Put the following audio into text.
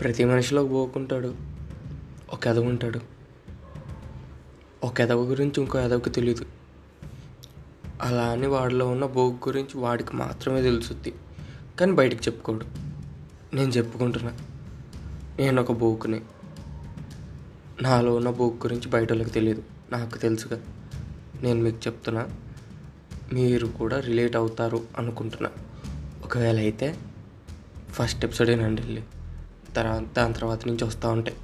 ప్రతి మనిషిలో పోకుంటాడు. ఒక ఎదవ ఉంటాడు. ఒక ఎదవ గురించి ఇంకో ఎదవకి తెలియదు అలా అని వాడిలో ఉన్న బోగు గురించి వాడికి మాత్రమే తెలుసుద్ది. కానీ బయటకు చెప్పుకోడు. నేను చెప్పుకుంటున్నా. నేను ఒక బోకుని నాలో ఉన్న బోకు గురించి బయట వాళ్ళకి తెలియదు నాకు తెలుసుగా. నేను మీకు చెప్తున్నా. మీరు కూడా రిలేట్ అవుతారు అనుకుంటున్నా. ఒకవేళ అయితే ఫస్ట్ ఎపిసోడే నండి వెళ్ళి. తర్వాత దాని తర్వాత నుంచి వస్తూ ఉంటాయి.